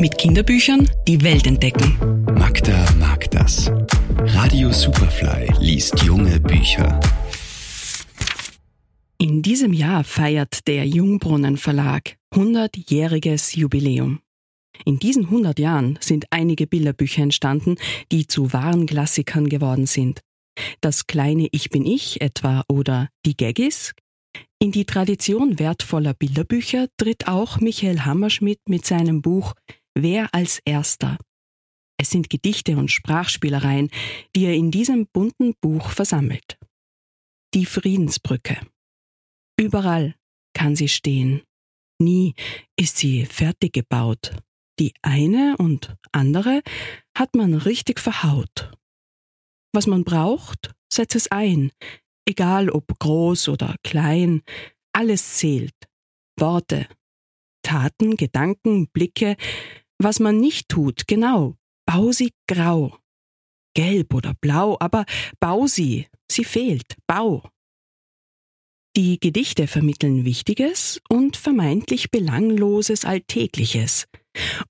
Mit Kinderbüchern die Welt entdecken. Magda mag das. Radio Superfly liest junge Bücher. In diesem Jahr feiert der Jungbrunnen Verlag 100-jähriges Jubiläum. In diesen 100 Jahren sind einige Bilderbücher entstanden, die zu wahren Klassikern geworden sind. Das kleine Ich bin ich etwa oder Die Gaggis. In die Tradition wertvoller Bilderbücher tritt auch Michael Hammerschmidt mit seinem Buch Wer als Erster. Es sind Gedichte und Sprachspielereien, die er in diesem bunten Buch versammelt. Die Friedensbrücke. Überall kann sie stehen. Nie ist sie fertig gebaut. Die eine und andere hat man richtig verhaut. Was man braucht, setzt es ein, egal ob groß oder klein, alles zählt. Worte, Taten, Gedanken, Blicke, was man nicht tut, genau, bau sie grau. Gelb oder blau, aber bau sie, sie fehlt, bau. Die Gedichte vermitteln Wichtiges und vermeintlich Belangloses Alltägliches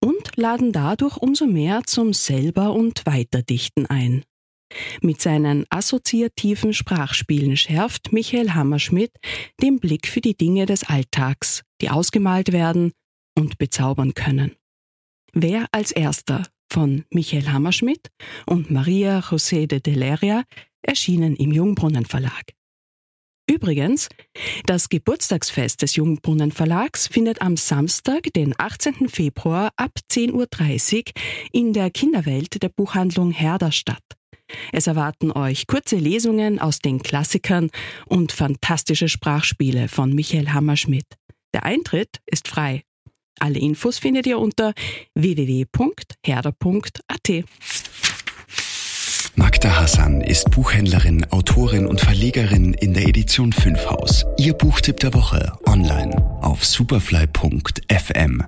und laden dadurch umso mehr zum Selber- und Weiterdichten ein. Mit seinen assoziativen Sprachspielen schärft Michael Hammerschmidt den Blick für die Dinge des Alltags, die ausgemalt werden und bezaubern können. Wer als erster von Michael Hammerschmidt und Maria José de Deleria erschienen im Jungbrunnen Verlag. Übrigens, das Geburtstagsfest des Jungbrunnen Verlags findet am Samstag, den 18. Februar ab 10.30 Uhr in der Kinderwelt der Buchhandlung Herder statt. Es erwarten euch kurze Lesungen aus den Klassikern und fantastische Sprachspiele von Michael Hammerschmidt. Der Eintritt ist frei. Alle Infos findet ihr unter www.herder.at. Magda Hassan ist Buchhändlerin, Autorin und Verlegerin in der Edition 5 Haus. Ihr Buchtipp der Woche online auf superfly.fm.